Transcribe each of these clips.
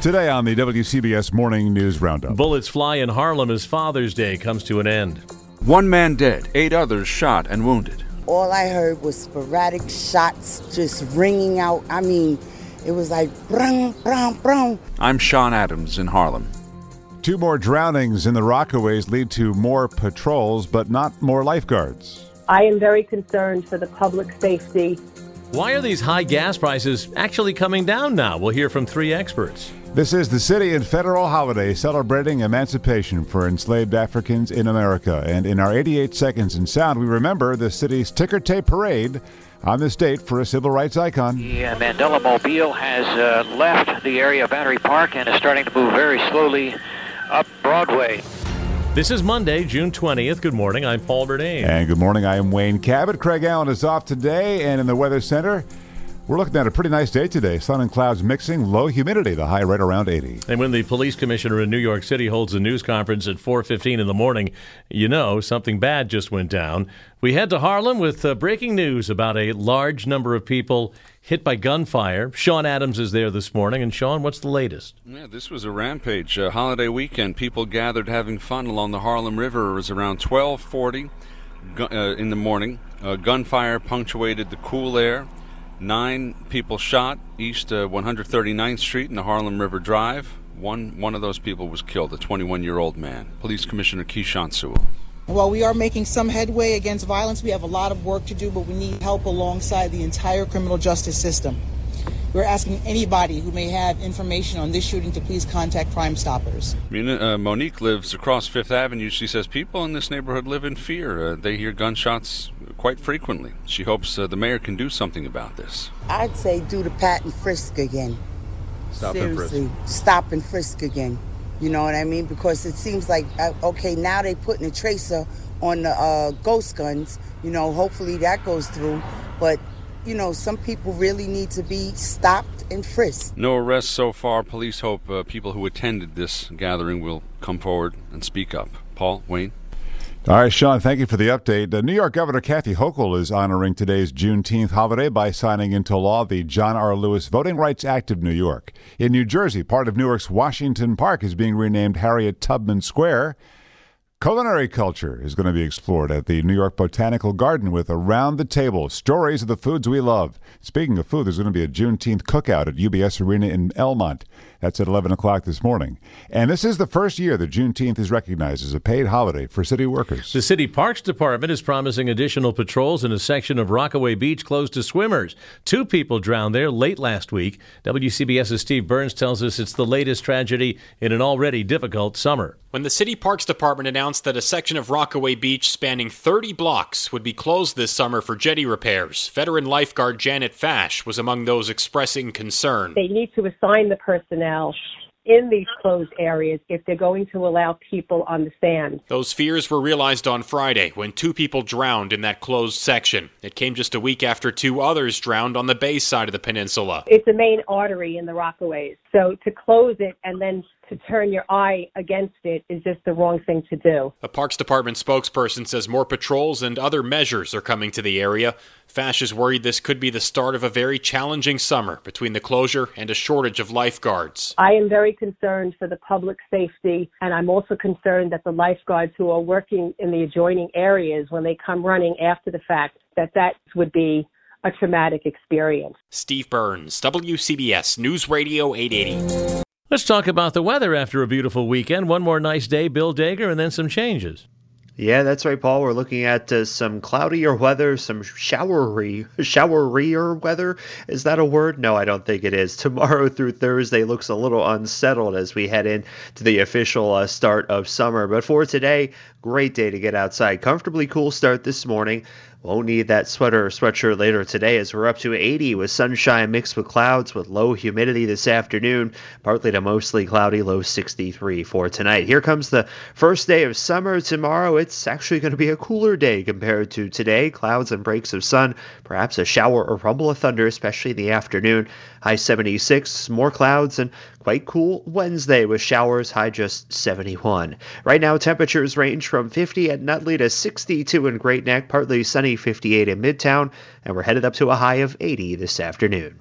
Today on the WCBS Morning News Roundup. Bullets fly in Harlem as Father's Day comes to an end. One man dead, eight others shot and wounded. All I heard was sporadic shots just ringing out. I mean, it was like brung, brung, brung. I'm Sean Adams in Harlem. Two more drownings in the Rockaways lead to more patrols, but not more lifeguards. I am very concerned for the public safety. Why are these high gas prices actually coming down now? We'll hear from three experts. This is the city and federal holiday celebrating emancipation for enslaved Africans in America. And in our 88 seconds in sound, we remember the city's ticker tape parade on this date for a civil rights icon. The uh, Mandela Mobile has uh, left the area of Battery Park and is starting to move very slowly up Broadway. This is Monday, June 20th. Good morning. I'm Paul Murnane. And good morning. I am Wayne Cabot. Craig Allen is off today, and in the Weather Center, we're looking at a pretty nice day today. Sun and clouds mixing, low humidity, the high right around 80. And when the police commissioner in New York City holds a news conference at 4:15 in the morning, you know something bad just went down. We head to Harlem with uh, breaking news about a large number of people hit by gunfire. Sean Adams is there this morning, and Sean, what's the latest? Yeah, this was a rampage. Uh, holiday weekend, people gathered having fun along the Harlem River. It was around 12:40 uh, in the morning. Uh, gunfire punctuated the cool air. Nine people shot east uh, 139th Street in the Harlem River Drive. One one of those people was killed, a 21-year-old man. Police Commissioner Keechant Sewell. While we are making some headway against violence, we have a lot of work to do, but we need help alongside the entire criminal justice system. We're asking anybody who may have information on this shooting to please contact Crime Stoppers. Uh, Monique lives across Fifth Avenue. She says people in this neighborhood live in fear. Uh, they hear gunshots quite frequently. She hopes uh, the mayor can do something about this. I'd say do the pat and frisk again. Stop and frisk. Stop and frisk again. You know what I mean? Because it seems like uh, okay, now they're putting a tracer on the uh, ghost guns. You know, hopefully that goes through. But you know, some people really need to be stopped and frisked. No arrests so far. Police hope uh, people who attended this gathering will come forward and speak up. Paul, Wayne. All right, Sean, thank you for the update. New York Governor Kathy Hochul is honoring today's Juneteenth holiday by signing into law the John R. Lewis Voting Rights Act of New York. In New Jersey, part of Newark's Washington Park is being renamed Harriet Tubman Square. Culinary culture is going to be explored at the New York Botanical Garden with Around the Table Stories of the Foods We Love. Speaking of food, there's going to be a Juneteenth cookout at UBS Arena in Elmont. That's at 11 o'clock this morning. And this is the first year that Juneteenth is recognized as a paid holiday for city workers. The City Parks Department is promising additional patrols in a section of Rockaway Beach closed to swimmers. Two people drowned there late last week. WCBS's Steve Burns tells us it's the latest tragedy in an already difficult summer. When the City Parks Department announced that a section of Rockaway Beach spanning 30 blocks would be closed this summer for jetty repairs, veteran lifeguard Janet Fash was among those expressing concern. They need to assign the personnel in these closed areas if they're going to allow people on the sand. Those fears were realized on Friday when two people drowned in that closed section. It came just a week after two others drowned on the bay side of the peninsula. It's a main artery in the Rockaways. So to close it and then to turn your eye against it is just the wrong thing to do. A Parks Department spokesperson says more patrols and other measures are coming to the area. Fash is worried this could be the start of a very challenging summer between the closure and a shortage of lifeguards. I am very concerned for the public safety, and I'm also concerned that the lifeguards who are working in the adjoining areas, when they come running after the fact, that that would be a traumatic experience. Steve Burns, WCBS News Radio 880. Let's talk about the weather after a beautiful weekend. One more nice day, Bill Dager, and then some changes. Yeah, that's right, Paul. We're looking at uh, some cloudier weather, some showery, showerier weather. Is that a word? No, I don't think it is. Tomorrow through Thursday looks a little unsettled as we head in to the official uh, start of summer. But for today, great day to get outside. Comfortably cool start this morning. Won't need that sweater or sweatshirt later today as we're up to 80 with sunshine mixed with clouds with low humidity this afternoon. Partly to mostly cloudy, low 63 for tonight. Here comes the first day of summer tomorrow. It's actually going to be a cooler day compared to today. Clouds and breaks of sun, perhaps a shower or rumble of thunder, especially in the afternoon. High 76, more clouds and quite cool Wednesday with showers, high just 71. Right now, temperatures range from 50 at Nutley to 62 in Great Neck, partly sunny 58 in Midtown, and we're headed up to a high of 80 this afternoon.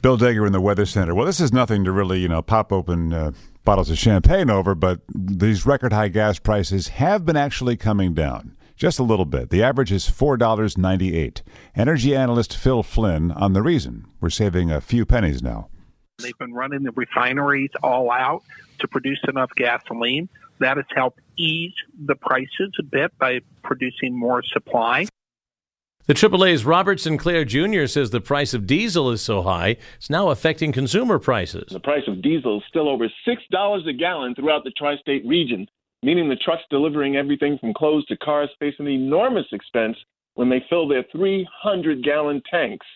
Bill Dager in the Weather Center. Well, this is nothing to really, you know, pop open uh, bottles of champagne over, but these record high gas prices have been actually coming down. Just a little bit. The average is $4.98. Energy analyst Phil Flynn on the reason we're saving a few pennies now. They've been running the refineries all out to produce enough gasoline. That has helped ease the prices a bit by producing more supply. The AAA's Robert Sinclair Jr. says the price of diesel is so high, it's now affecting consumer prices. The price of diesel is still over $6 a gallon throughout the tri state region meaning the trucks delivering everything from clothes to cars face an enormous expense when they fill their 300 gallon tanks,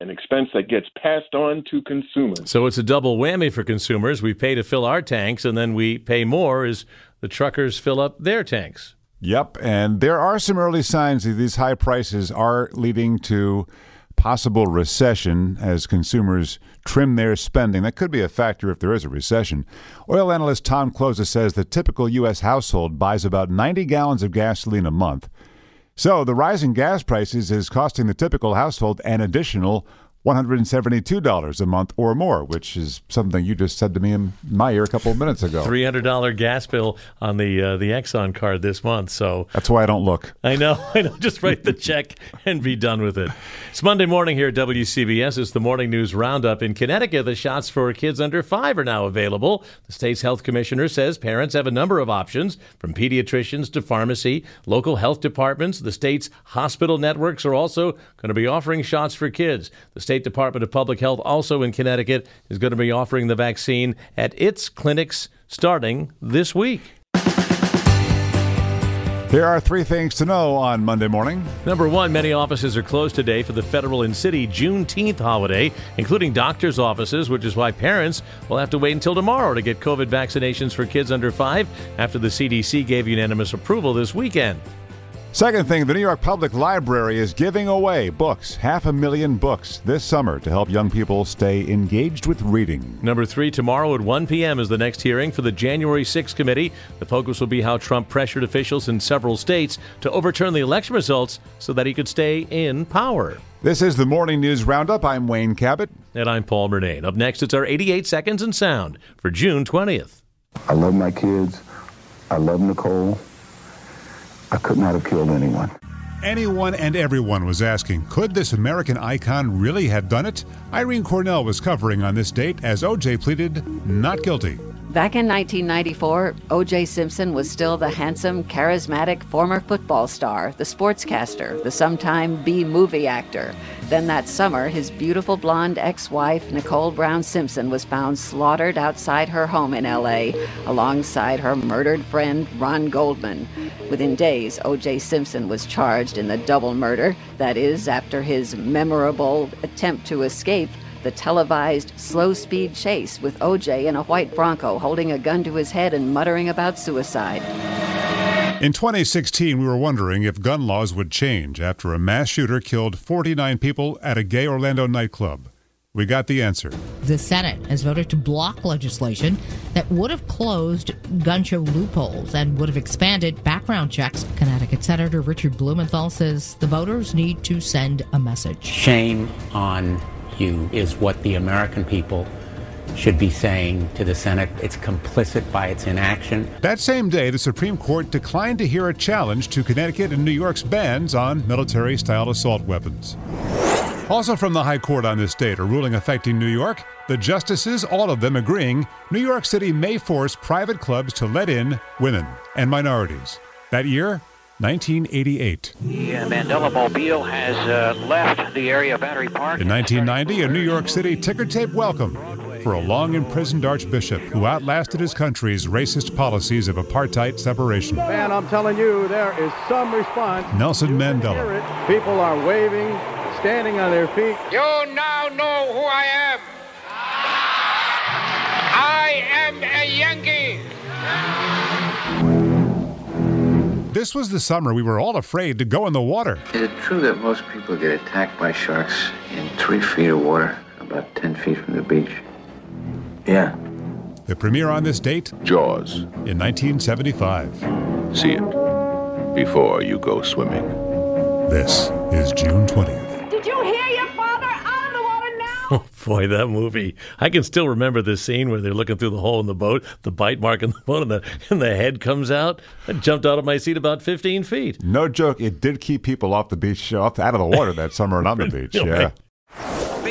an expense that gets passed on to consumers. So it's a double whammy for consumers. We pay to fill our tanks, and then we pay more as the truckers fill up their tanks. Yep, and there are some early signs that these high prices are leading to possible recession as consumers trim their spending. That could be a factor if there is a recession. Oil analyst Tom Kloza says the typical U.S. household buys about 90 gallons of gasoline a month. So the rising gas prices is costing the typical household an additional $172 a month or more, which is something you just said to me in my ear a couple of minutes ago. $300 gas bill on the uh, the Exxon card this month. So That's why I don't look. I know. I know. Just write the check and be done with it. It's Monday morning here at WCBS. It's the morning news roundup. In Connecticut, the shots for kids under five are now available. The state's health commissioner says parents have a number of options from pediatricians to pharmacy. Local health departments, the state's hospital networks are also going to be offering shots for kids. The state State Department of Public Health, also in Connecticut, is going to be offering the vaccine at its clinics starting this week. There are three things to know on Monday morning. Number one, many offices are closed today for the federal and city Juneteenth holiday, including doctors' offices, which is why parents will have to wait until tomorrow to get COVID vaccinations for kids under five after the CDC gave unanimous approval this weekend. Second thing, the New York Public Library is giving away books, half a million books this summer to help young people stay engaged with reading. Number three, tomorrow at 1 p.m. is the next hearing for the January 6th committee. The focus will be how Trump pressured officials in several states to overturn the election results so that he could stay in power. This is the Morning News Roundup. I'm Wayne Cabot. And I'm Paul Murnane. Up next, it's our 88 Seconds in Sound for June 20th. I love my kids. I love Nicole. I could not have killed anyone. Anyone and everyone was asking, could this American icon really have done it? Irene Cornell was covering on this date as OJ pleaded not guilty. Back in 1994, O.J. Simpson was still the handsome, charismatic former football star, the sportscaster, the sometime B movie actor. Then that summer, his beautiful blonde ex wife, Nicole Brown Simpson, was found slaughtered outside her home in L.A., alongside her murdered friend, Ron Goldman. Within days, O.J. Simpson was charged in the double murder, that is, after his memorable attempt to escape the televised slow speed chase with OJ in a white Bronco holding a gun to his head and muttering about suicide. In 2016, we were wondering if gun laws would change after a mass shooter killed 49 people at a gay Orlando nightclub. We got the answer. The Senate has voted to block legislation that would have closed gun show loopholes and would have expanded background checks. Connecticut Senator Richard Blumenthal says the voters need to send a message. Shame on you is what the American people should be saying to the Senate. It's complicit by its inaction. That same day, the Supreme Court declined to hear a challenge to Connecticut and New York's bans on military style assault weapons. Also from the High Court on this date, a ruling affecting New York. The justices, all of them agreeing, New York City may force private clubs to let in women and minorities. That year, 1988. The uh, Mandela Mobile has uh, left the area of Battery Park. In 1990, a New York City ticker tape welcome for a long imprisoned archbishop who outlasted his country's racist policies of apartheid separation. Man, I'm telling you, there is some response. Nelson You Mandela. hear it. People are waving, standing on their feet. You now know who I am. I am a Yankee. This was the summer we were all afraid to go in the water. Is it true that most people get attacked by sharks in three feet of water, about 10 feet from the beach? Yeah. The premiere on this date? Jaws. In 1975. See it before you go swimming. This is June 20th. Boy, that movie! I can still remember the scene where they're looking through the hole in the boat, the bite mark in the boat, and the and the head comes out. I jumped out of my seat about fifteen feet. No joke, it did keep people off the beach, off out of the water that summer and on the beach. Yeah.